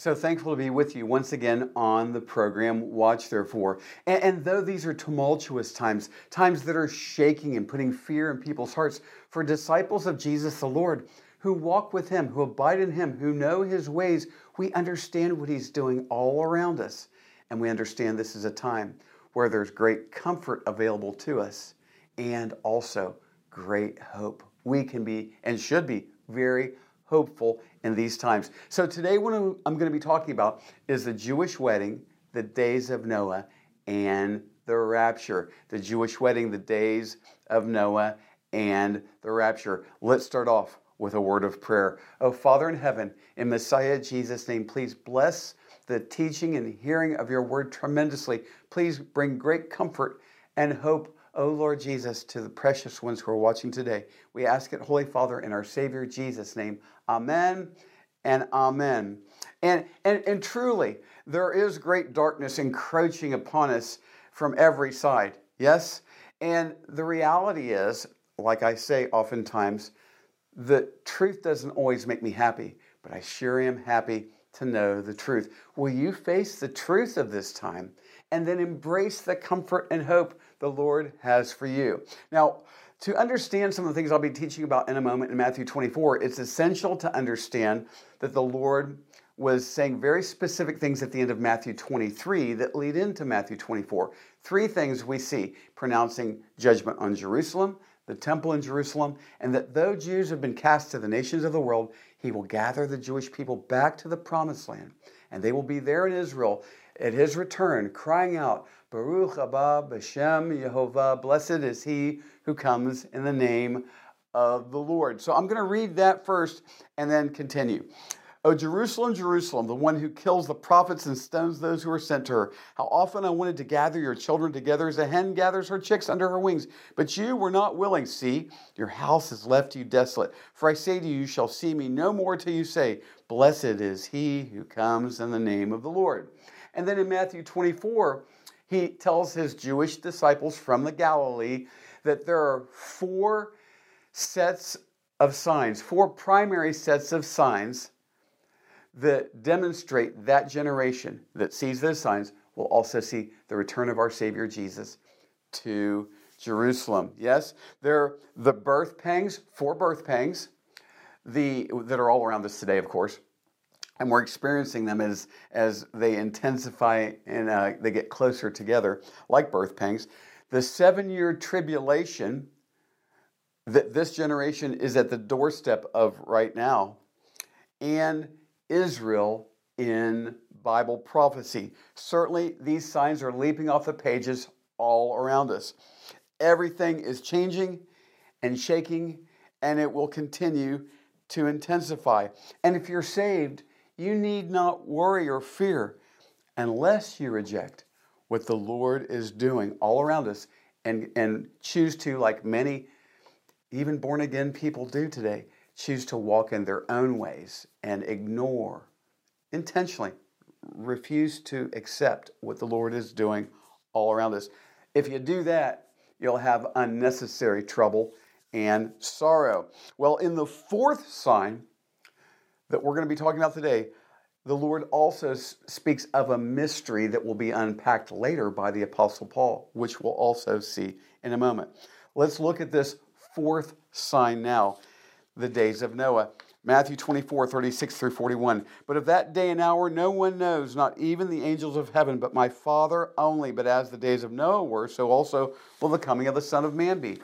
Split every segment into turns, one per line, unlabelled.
So thankful to be with you once again on the program Watch Therefore. And, and, though these are tumultuous times, times that are shaking and putting fear in people's hearts, for disciples of Jesus the Lord who walk with Him, who abide in Him, who know His ways, we understand what He's doing all around us. And we understand this is a time where there's great comfort available to us and also great hope. We can be and should be very hopeful in these times. So today, what I'm going to be talking about is the Jewish wedding, the days of Noah, and the rapture. The Jewish wedding, the days of Noah, and the rapture. Let's start off with a word of prayer. Oh, Father in heaven, in Messiah Jesus' name, please bless the teaching and hearing of your word tremendously. Please bring great comfort and hope O Lord Jesus, to the precious ones who are watching today, we ask it, Holy Father, in our Savior Jesus' name. Amen and amen. And, and, and truly, there is great darkness encroaching upon us from every side. Yes? And the reality is, like I say oftentimes, the truth doesn't always make me happy, but I sure am happy to know the truth. Will you face the truth of this time and then embrace the comfort and hope the Lord has for you. Now, to understand some of the things I'll be teaching about in a moment in Matthew 24, it's essential to understand that the Lord was saying very specific things at the end of Matthew 23 that lead into Matthew 24. Three things we see pronouncing judgment on Jerusalem, the temple in Jerusalem, and that though Jews have been cast to the nations of the world, he will gather the Jewish people back to the promised land, and they will be there in Israel at his return, crying out, Baruch haba b'shem Yehovah, blessed is he who comes in the name of the Lord. So I'm going to read that first and then continue. O Jerusalem, Jerusalem, the one who kills the prophets and stones those who are sent to her. How often I wanted to gather your children together as a hen gathers her chicks under her wings, but you were not willing. See, your house has left you desolate. For I say to you, you shall see me no more till you say, Blessed is he who comes in the name of the Lord. And then in Matthew 24, he tells his Jewish disciples from the Galilee that there are four sets of signs, four primary sets of signs that demonstrate that generation that sees those signs will also see the return of our Savior Jesus to Jerusalem. Yes, there are the birth pangs, four birth pangs, the, that are all around us today, of course and we're experiencing them as, as they intensify and uh, they get closer together, like birth pangs. The seven year tribulation that this generation is at the doorstep of right now, and Israel in Bible prophecy. Certainly, these signs are leaping off the pages all around us. Everything is changing and shaking, and it will continue to intensify. And if you're saved, you need not worry or fear unless you reject what the Lord is doing all around us and, and choose to, like many even born again people do today, choose to walk in their own ways and ignore, intentionally refuse to accept what the Lord is doing all around us. If you do that, you'll have unnecessary trouble and sorrow. Well, in the fourth sign, that we're going to be talking about today, the Lord also speaks of a mystery that will be unpacked later by the Apostle Paul, which we'll also see in a moment. Let's look at this fourth sign now the days of Noah. Matthew 24, 36 through 41. But of that day and hour no one knows, not even the angels of heaven, but my Father only. But as the days of Noah were, so also will the coming of the Son of Man be.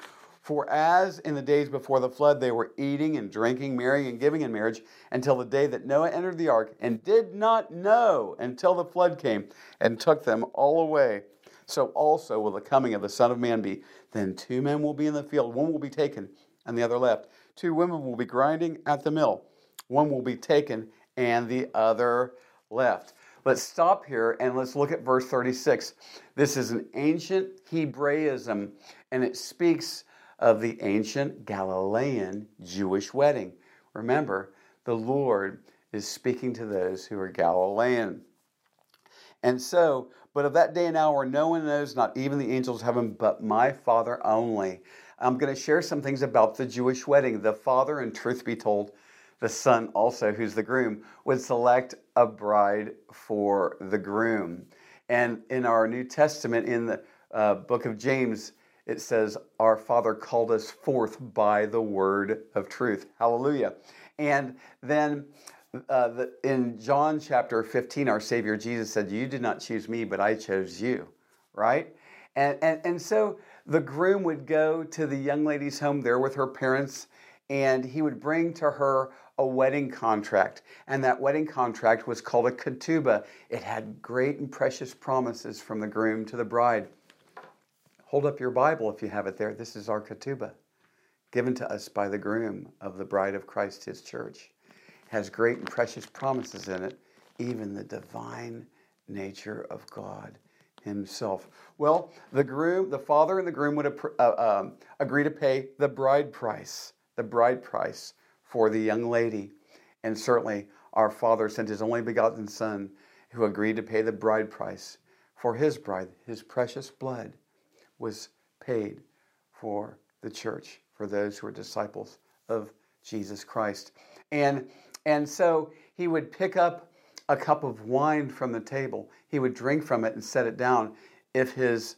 For as in the days before the flood they were eating and drinking, marrying and giving in marriage, until the day that Noah entered the ark, and did not know until the flood came and took them all away. So also will the coming of the Son of Man be. Then two men will be in the field, one will be taken, and the other left. Two women will be grinding at the mill, one will be taken, and the other left. let's stop here and let's look at verse 36. This is an ancient Hebraism, and it speaks of the ancient Galilean Jewish wedding. Remember, the Lord is speaking to those who are Galilean. And so, but of that day and hour, no one knows, not even the angels of heaven, but my Father only. I'm going to share some things about the Jewish wedding. The father, and truth be told, the son also, who's the groom, would select a bride for the groom. And in our New Testament, in the uh, book of James, it says, Our Father called us forth by the word of truth. Hallelujah. And then uh, the, in John chapter 15, our Savior Jesus said, You did not choose me, but I chose you, right? And, and, and so the groom would go to the young lady's home there with her parents, and he would bring to her a wedding contract. And that wedding contract was called a ketubah. It had great and precious promises from the groom to the bride. Hold up your Bible if you have it there. This is our ketubah, given to us by the groom of the bride of Christ, his church. It has great and precious promises in it, even the divine nature of God himself. Well, the groom, the father and the groom would uh, um, agree to pay the bride price, the bride price for the young lady. And certainly our father sent his only begotten son who agreed to pay the bride price for his bride, his precious blood was paid for the church, for those who are disciples of Jesus Christ. And, and so he would pick up a cup of wine from the table. He would drink from it and set it down if his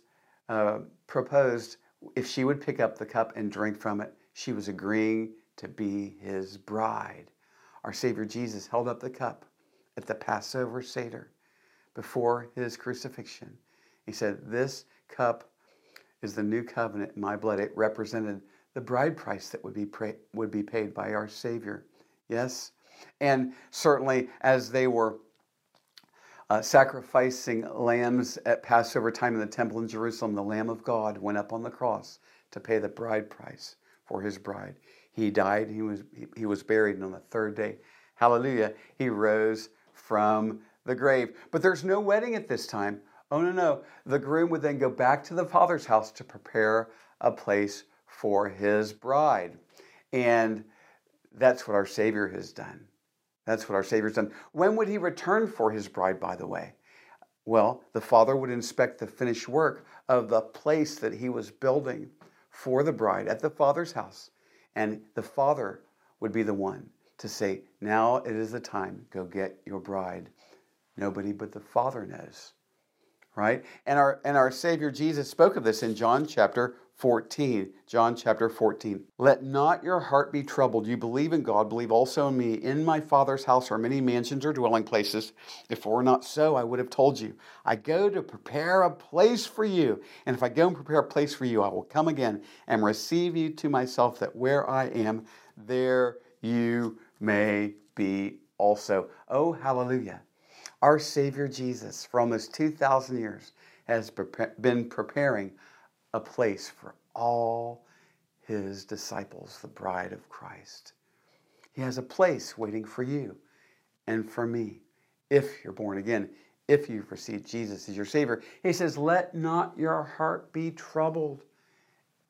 uh, proposed, if she would pick up the cup and drink from it, she was agreeing to be his bride. Our Savior Jesus held up the cup at the Passover Seder before his crucifixion. He said, This cup is the new covenant in my blood. It represented the bride price that would be, pra- would be paid by our Savior. Yes? And certainly, as they were uh, sacrificing lambs at Passover time in the temple in Jerusalem, the Lamb of God went up on the cross to pay the bride price for his bride. He died, he was, he was buried, and on the third day, hallelujah, he rose from the grave. But there's no wedding at this time. Oh, no, no. The groom would then go back to the father's house to prepare a place for his bride. And that's what our Savior has done. That's what our Savior's done. When would he return for his bride, by the way? Well, the father would inspect the finished work of the place that he was building for the bride at the father's house. And the father would be the one to say, Now it is the time, go get your bride. Nobody but the father knows right? And our and our Savior Jesus spoke of this in John chapter 14. John chapter 14. Let not your heart be troubled. You believe in God, believe also in me. In my Father's house are many mansions or dwelling places. If it were not so, I would have told you. I go to prepare a place for you. And if I go and prepare a place for you, I will come again and receive you to myself, that where I am, there you may be also. Oh, hallelujah. Our Savior Jesus, for almost 2,000 years, has been preparing a place for all his disciples, the bride of Christ. He has a place waiting for you and for me if you're born again, if you've received Jesus as your Savior. He says, Let not your heart be troubled.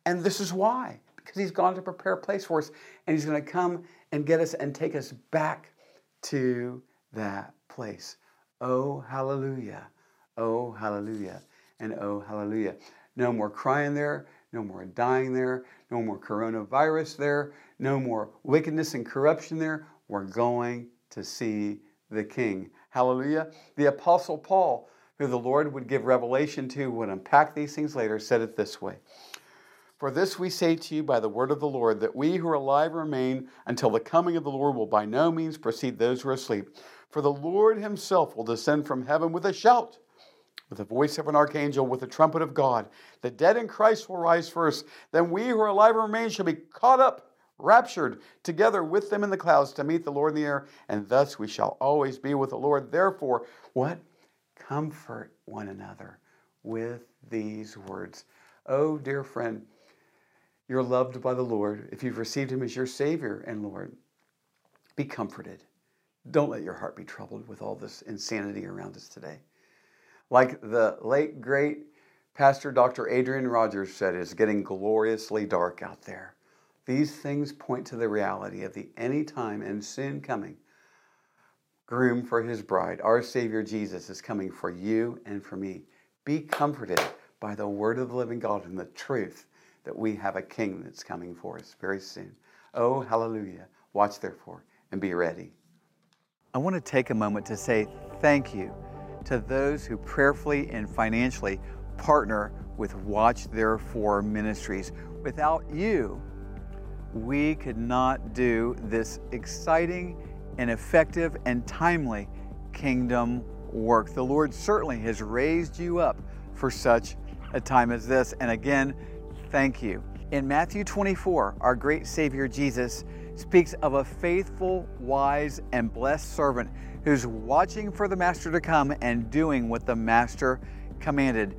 And this is why, because He's gone to prepare a place for us, and He's going to come and get us and take us back to that place. Oh, hallelujah. Oh, hallelujah. And oh, hallelujah. No more crying there. No more dying there. No more coronavirus there. No more wickedness and corruption there. We're going to see the King. Hallelujah. The Apostle Paul, who the Lord would give revelation to, would unpack these things later, said it this way For this we say to you by the word of the Lord, that we who are alive remain until the coming of the Lord will by no means precede those who are asleep. For the Lord himself will descend from heaven with a shout, with the voice of an archangel, with the trumpet of God. The dead in Christ will rise first. Then we who are alive and remain shall be caught up, raptured together with them in the clouds to meet the Lord in the air, and thus we shall always be with the Lord. Therefore, what? Comfort one another with these words. Oh, dear friend, you're loved by the Lord. If you've received him as your Savior and Lord, be comforted. Don't let your heart be troubled with all this insanity around us today. Like the late, great Pastor Dr. Adrian Rogers said, it's getting gloriously dark out there. These things point to the reality of the anytime and soon coming groom for his bride. Our Savior Jesus is coming for you and for me. Be comforted by the word of the living God and the truth that we have a king that's coming for us very soon. Oh, hallelujah. Watch therefore and be ready. I want to take a moment to say thank you to those who prayerfully and financially partner with Watch Therefore Ministries. Without you, we could not do this exciting and effective and timely kingdom work. The Lord certainly has raised you up for such a time as this. And again, thank you. In Matthew 24, our great Savior Jesus speaks of a faithful, wise, and blessed servant who's watching for the Master to come and doing what the Master commanded.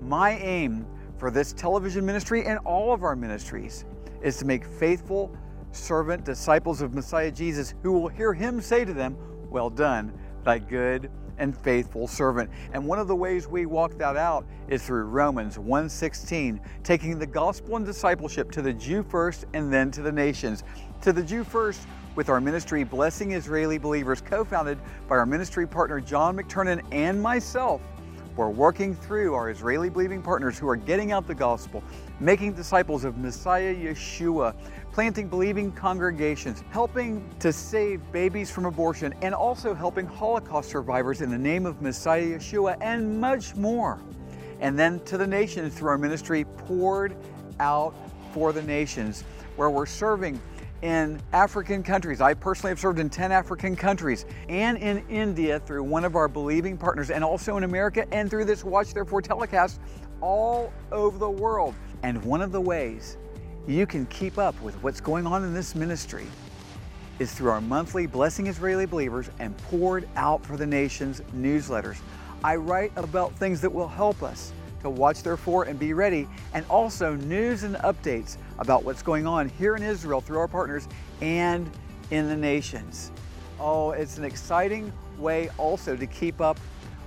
My aim for this television ministry and all of our ministries is to make faithful servant disciples of Messiah Jesus who will hear him say to them, Well done, thy good and faithful servant. And one of the ways we walk that out is through Romans 1:16, taking the gospel and discipleship to the Jew first and then to the nations. To the Jew first with our ministry Blessing Israeli Believers co-founded by our ministry partner John McTernan and myself. We're working through our Israeli believing partners who are getting out the gospel, making disciples of Messiah Yeshua, planting believing congregations, helping to save babies from abortion, and also helping Holocaust survivors in the name of Messiah Yeshua, and much more. And then to the nations through our ministry, poured out for the nations, where we're serving in African countries. I personally have served in 10 African countries and in India through one of our believing partners, and also in America and through this Watch Therefore telecast all over the world. And one of the ways you can keep up with what's going on in this ministry is through our monthly Blessing Israeli Believers and Poured Out for the Nations newsletters. I write about things that will help us to watch therefore and be ready, and also news and updates about what's going on here in Israel through our partners and in the nations. Oh, it's an exciting way also to keep up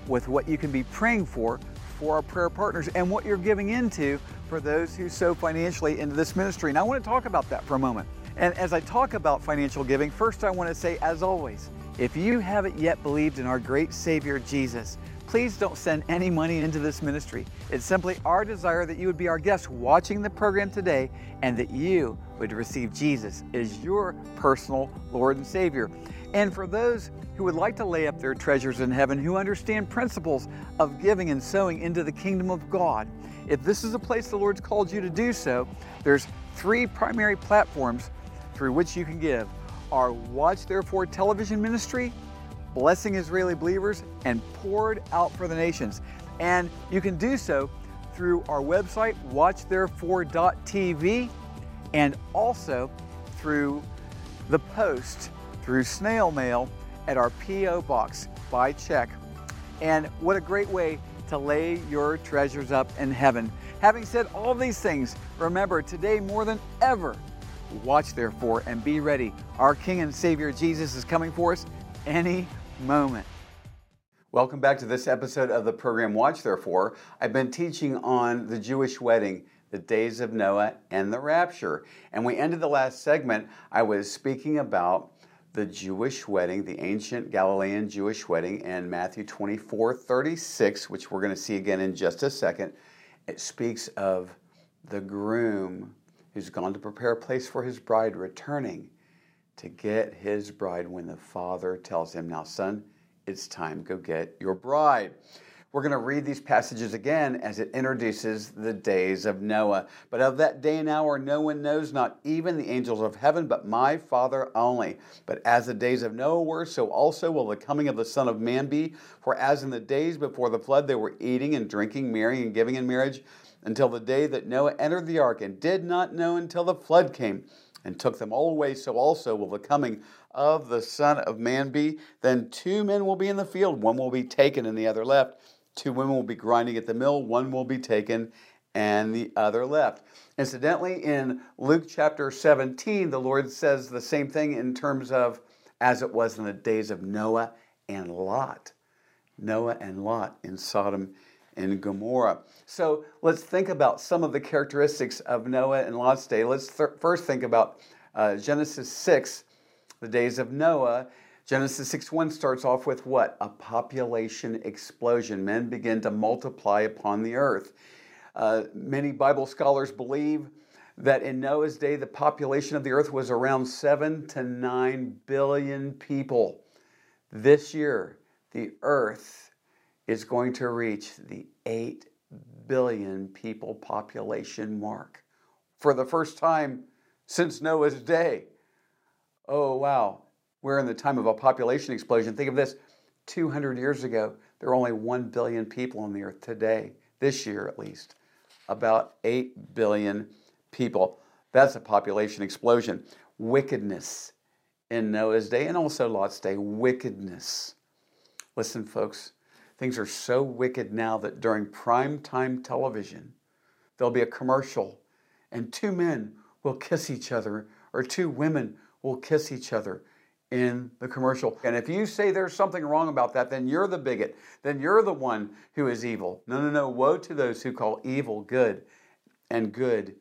with what you can be praying for for our prayer partners and what you're giving into for those who sow financially into this ministry. And I want to talk about that for a moment. And as I talk about financial giving, first I want to say, as always, if you haven't yet believed in our great Savior Jesus, please don't send any money into this ministry. It's simply our desire that you would be our guest watching the program today and that you would receive Jesus as your personal Lord and Savior. And for those who would like to lay up their treasures in heaven, who understand principles of giving and sowing into the kingdom of God, if this is a place the Lord's called you to do so, there's three primary platforms through which you can give. Our Watch Therefore television ministry, Blessing Israeli Believers, and Poured Out for the Nations. And you can do so through our website, watchtherefore.tv, and also through the post, through snail mail at our P.O. box by check. And what a great way to lay your treasures up in heaven. Having said all these things, remember today more than ever, watch therefore and be ready. Our King and Savior Jesus is coming for us any moment. Welcome back to this episode of the program Watch Therefore. I've been teaching on the Jewish wedding, the days of Noah, and the rapture. And we ended the last segment, I was speaking about the Jewish wedding, the ancient Galilean Jewish wedding, in Matthew 24 36, which we're going to see again in just a second. It speaks of the groom who's gone to prepare a place for his bride returning to get his bride when the father tells him, Now, son, it's time, go get your bride. We're going to read these passages again as it introduces the days of Noah. But of that day and hour, no one knows, not even the angels of heaven, but my Father only. But as the days of Noah were, so also will the coming of the Son of Man be. For as in the days before the flood, they were eating and drinking, marrying and giving in marriage, until the day that Noah entered the ark, and did not know until the flood came and took them all away, so also will the coming of the Son of Man be. Then two men will be in the field, one will be taken and the other left. Two women will be grinding at the mill, one will be taken and the other left. Incidentally, in Luke chapter 17, the Lord says the same thing in terms of as it was in the days of Noah and Lot. Noah and Lot in Sodom and Gomorrah. So let's think about some of the characteristics of Noah and Lot's day. Let's th- first think about uh, Genesis 6, the days of Noah. Genesis 6 1 starts off with what? A population explosion. Men begin to multiply upon the earth. Uh, many Bible scholars believe that in Noah's day, the population of the earth was around 7 to 9 billion people. This year, the earth is going to reach the 8 billion people population mark for the first time since Noah's day. Oh, wow. We're in the time of a population explosion. Think of this 200 years ago, there were only 1 billion people on the earth. Today, this year at least, about 8 billion people. That's a population explosion. Wickedness in Noah's day and also Lot's day. Wickedness. Listen, folks, things are so wicked now that during prime time television, there'll be a commercial and two men will kiss each other or two women will kiss each other in the commercial. And if you say there's something wrong about that, then you're the bigot. Then you're the one who is evil. No, no, no. Woe to those who call evil good and good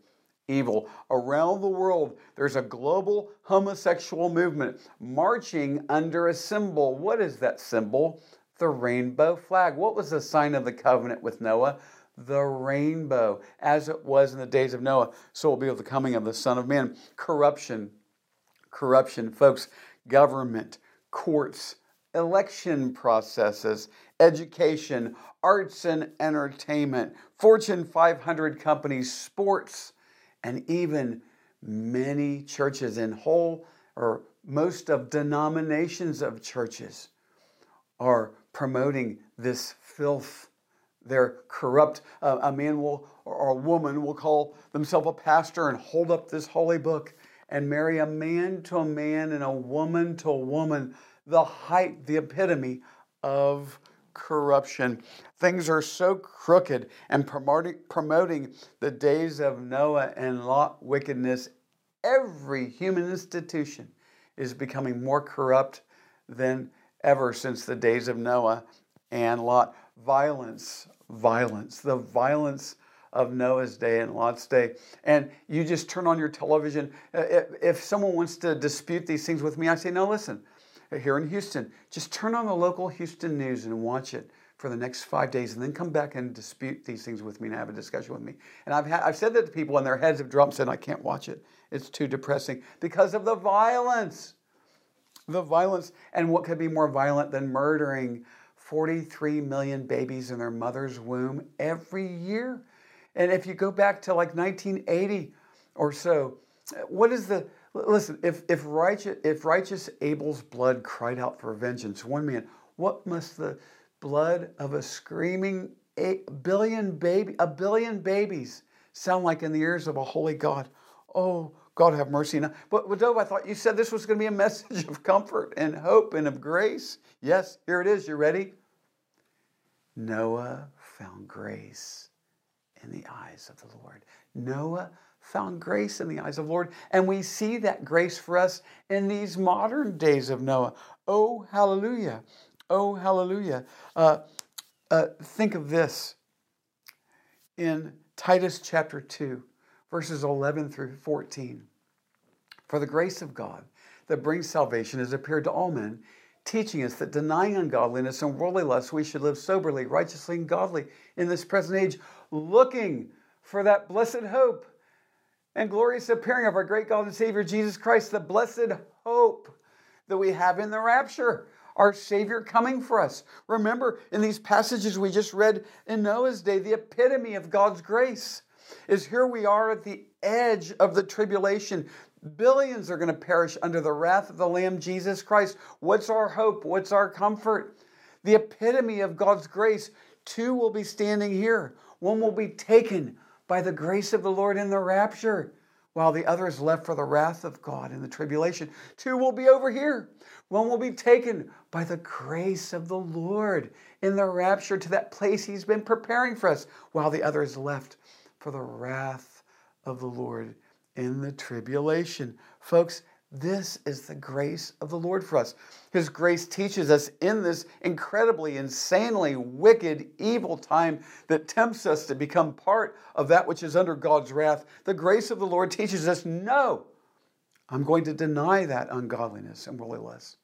evil. Around the world, there's a global homosexual movement marching under a symbol. What is that symbol? The rainbow flag. What was the sign of the covenant with Noah? The rainbow, as it was in the days of Noah, so will be with the coming of the Son of Man. Corruption, corruption, folks, government, courts, election processes, education, arts and entertainment, Fortune 500 companies, sports, and even many churches in whole or most of denominations of churches are promoting this filth. They're corrupt. Uh, a man will or a woman will call themselves a pastor and hold up this holy book and marry a man to a man and a woman to a woman. The height, the epitome of corruption. Things are so crooked and promoting, promoting the days of Noah and Lot wickedness. Every human institution is becoming more corrupt than ever since the days of Noah and Lot. Violence, violence, the violence of Noah's day and Lot's day. And you just turn on your television. Uh, if someone wants to dispute these things with me, I say, no, listen, here in Houston. Just turn on the local Houston news and watch it for the next five days and then come back and dispute these things with me and have a discussion with me. And I've, I've said that to people and their heads have dropped and said, I can't watch it. It's too depressing because of the violence. The violence. And what could be more violent than murdering 43 million babies in their mother's womb every year? And if you go back to like 1980 or so, what is the Listen, if, if, righteous, if righteous Abel's blood cried out for vengeance, one man, what must the blood of a screaming a billion baby, a billion babies sound like in the ears of a holy God? Oh, God have mercy. Now, but, but Dove, I thought you said this was going to be a message of comfort and hope and of grace. Yes, here it is. You ready? Noah found grace in the eyes of the Lord. Noah found grace in the eyes of the Lord. And we see that grace for us in these modern days of Noah. Oh, hallelujah. Oh, hallelujah. Uh, uh, think of this in Titus chapter 2, verses 11 through 14. For the grace of God that brings salvation has appeared to all men, teaching us that denying ungodliness and worldly lust, we should live soberly, righteously, and godly in this present age, looking for that blessed hope and glorious appearing of our great God and Savior Jesus Christ, the blessed hope that we have in the rapture, our Savior coming for us. Remember, in these passages we just read in Noah's day, the epitome of God's grace is here we are at the edge of the tribulation. Billions are going to perish under the wrath of the Lamb, Jesus Christ. What's our hope? What's our comfort? The epitome of God's grace. Two will be standing here, one will be taken by the grace of the Lord in the rapture, while the other is left for the wrath of God in the tribulation. Two will be over here. One will be taken by the grace of the Lord in the rapture to that place He's been preparing for us, while the other is left for the wrath of the Lord in the tribulation. Folks, This is the grace of the Lord for us. His grace teaches us in this incredibly, insanely wicked, evil time that tempts us to become part of that which is under God's wrath. The grace of the Lord teaches us no, I'm going to deny that ungodliness and worldliness.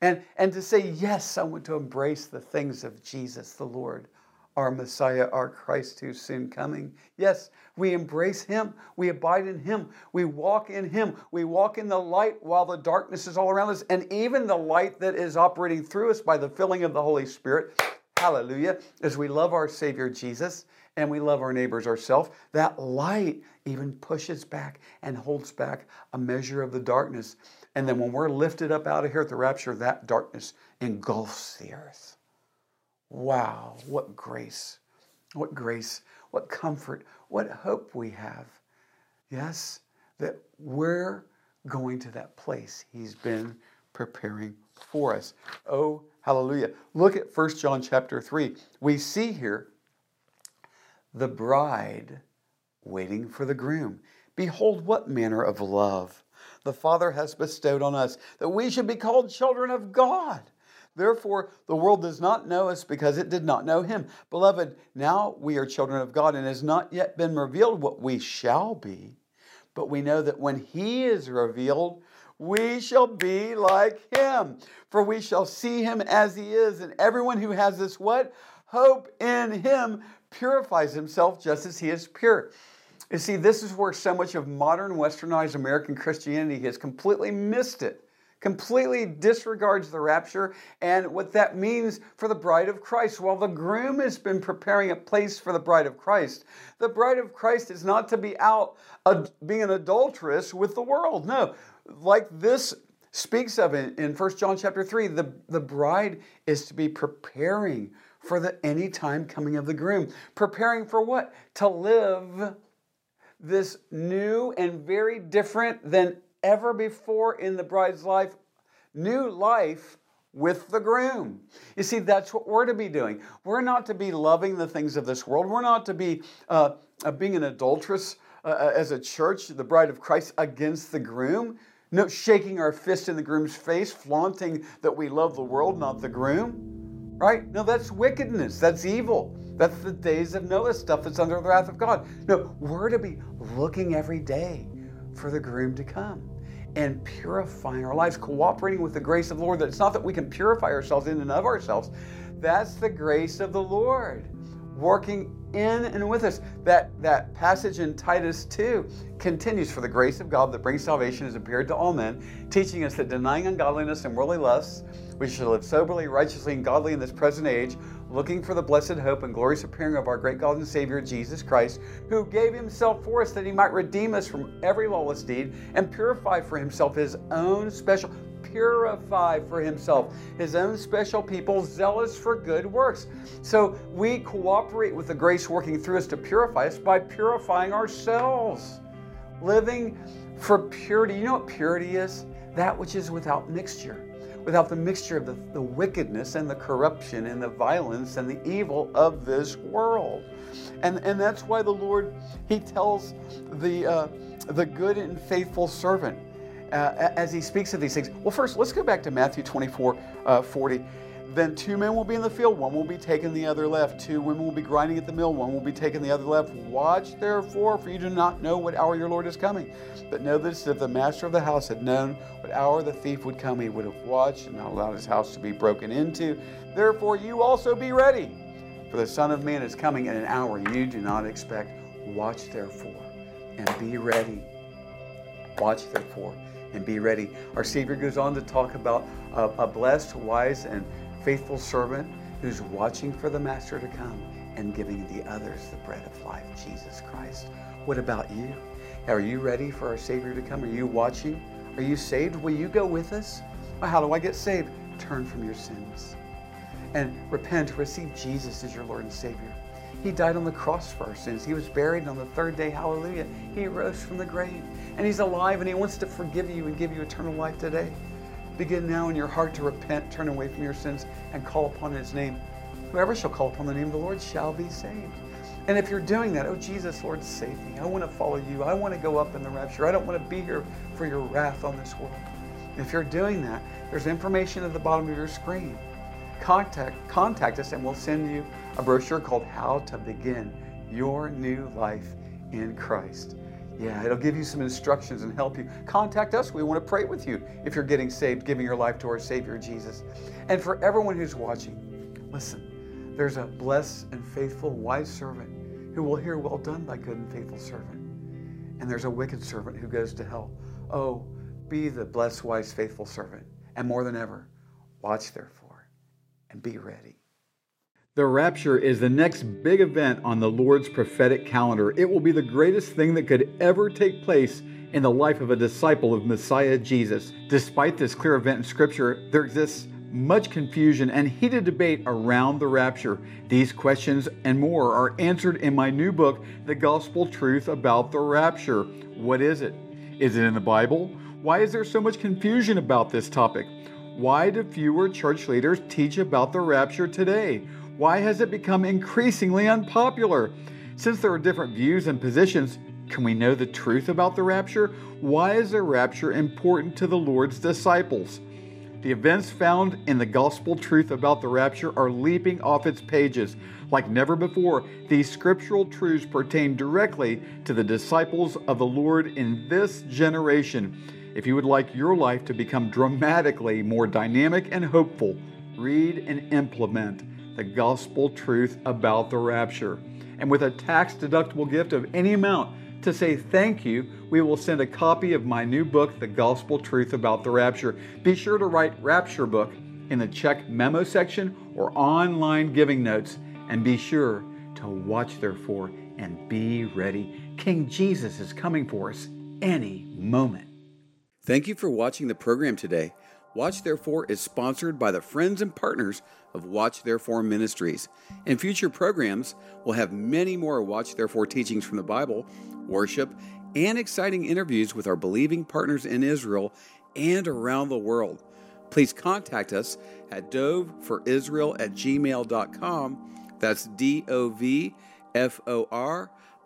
And, and to say, yes, I want to embrace the things of Jesus the Lord our Messiah, our Christ who's soon coming. Yes, we embrace Him. We abide in Him. We walk in Him. We walk in the light while the darkness is all around us. And even the light that is operating through us by the filling of the Holy Spirit, hallelujah, as we love our Savior Jesus and we love our neighbors ourselves, that light even pushes back and holds back a measure of the darkness. And then when we're lifted up out of here at the rapture, that darkness engulfs the earth. Wow, what grace, what grace, what comfort, what hope we have. Yes, that we're going to that place He's been preparing for us. Oh, hallelujah. Look at 1 John chapter 3. We see here the bride waiting for the groom. Behold, what manner of love the Father has bestowed on us, that we should be called children of God. Therefore, the world does not know us because it did not know him. Beloved, now we are children of God, and has not yet been revealed what we shall be. But we know that when he is revealed, we shall be like him, for we shall see him as he is. And everyone who has this what? Hope in him purifies himself just as he is pure. You see, this is where so much of modern westernized American Christianity has completely missed it completely disregards the rapture and what that means for the bride of Christ. While the groom has been preparing a place for the bride of Christ, the bride of Christ is not to be out being an adulteress with the world. No, like this speaks of it in 1 John chapter 3, the, the bride is to be preparing for the anytime coming of the groom. Preparing for what? To live this new and very different than ever before in the bride's life, new life with the groom. You see, that's what we're to be doing. We're not to be loving the things of this world. We're not to be uh, uh, being an adulteress uh, uh as a church, the bride of Christ, against the groom. No, shaking our fist in the groom's face, flaunting that we love the world, not the groom. Right? No, that's wickedness. That's evil. That's the days of Noah stuff that's under the wrath of God. No, we're to be looking every day for the groom to come and purifying our lives, cooperating with the grace of the Lord. That it's not that we can purify ourselves in and of ourselves. That's the grace of the Lord working in and with us. That, that passage in Titus 2 continues For the grace of God that brings salvation has appeared to all men, teaching us that denying ungodliness and worldly lusts, we should live soberly, righteously, and godly in this present age, looking for the blessed hope and glorious appearing of our great God and Savior Jesus Christ, who gave himself for us that he might redeem us from every lawless deed and purify for himself his own special purify for himself his own special people zealous for good works. So we cooperate with the grace working through us to purify us by purifying ourselves. Living for purity. You know what purity is? That which is without mixture without the mixture of the, the wickedness and the corruption and the violence and the evil of this world. And, and that's why the Lord, He tells the, uh, the good and faithful servant uh, as He speaks of these things. Well, first, let's go back to Matthew 24 uh, 40. Then two men will be in the field, one will be taken the other left. Two women will be grinding at the mill, one will be taken the other left. Watch therefore, for you do not know what hour your Lord is coming. But know this if the master of the house had known what hour the thief would come, he would have watched and not allowed his house to be broken into. Therefore, you also be ready. For the Son of Man is coming in an hour you do not expect. Watch therefore and be ready. Watch therefore and be ready. Our Savior goes on to talk about a, a blessed, wise, and faithful servant who's watching for the master to come and giving the others the bread of life, Jesus Christ. What about you? Are you ready for our Savior to come? Are you watching? Are you saved? Will you go with us? How do I get saved? Turn from your sins and repent, receive Jesus as your Lord and Savior. He died on the cross for our sins. He was buried, on the third day, hallelujah, He rose from the grave. And He's alive, and He wants to forgive you and give you eternal life today. Begin now in your heart to repent, turn away from your sins, and call upon his name. Whoever shall call upon the name of the Lord shall be saved. And if you're doing that, oh Jesus, Lord, save me. I want to follow you. I want to go up in the rapture. I don't want to be here for your wrath on this world. If you're doing that, there's information at the bottom of your screen. Contact, contact us and we'll send you a brochure called How to Begin Your New Life in Christ. Yeah, it'll give you some instructions and help you. Contact us. We want to pray with you if you're getting saved, giving your life to our Savior Jesus. And for everyone who's watching, listen, there's a blessed and faithful wise servant who will hear, Well done, thy good and faithful servant. And there's a wicked servant who goes to hell. Oh, be the blessed, wise, faithful servant. And more than ever, watch therefore and be ready. The rapture is the next big event on the Lord's prophetic calendar. It will be the greatest thing that could ever take place in the life of a disciple of Messiah Jesus. Despite this clear event in Scripture, there exists much confusion and heated debate around the rapture. These questions and more are answered in my new book, The Gospel Truth About the Rapture. What is it? Is it in the Bible? Why is there so much confusion about this topic? Why do fewer church leaders teach about the rapture today? Why has it become increasingly unpopular? Since there are different views and positions, can we know the truth about the rapture? Why is the rapture important to the Lord's disciples? The events found in the gospel truth about the rapture are leaping off its pages. Like never before, these scriptural truths pertain directly to the disciples of the Lord in this generation. If you would like your life to become dramatically more dynamic and hopeful, read and implement the gospel truth about the rapture. And with a tax deductible gift of any amount to say thank you, we will send a copy of my new book, The Gospel Truth About the Rapture. Be sure to write Rapture Book in the check memo section or online giving notes, and be sure to watch, therefore, and be ready. King Jesus is coming for us any moment. Thank you for watching the program today. Watch Therefore is sponsored by the friends and partners of Watch Therefore Ministries. In future programs, we'll have many more Watch Therefore teachings from the Bible, worship, and exciting interviews with our believing partners in Israel and around the world. Please contact us at doveforisrael at gmail.com. That's D O V F O R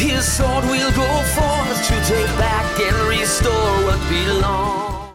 His sword will go forth to take back and restore what belongs.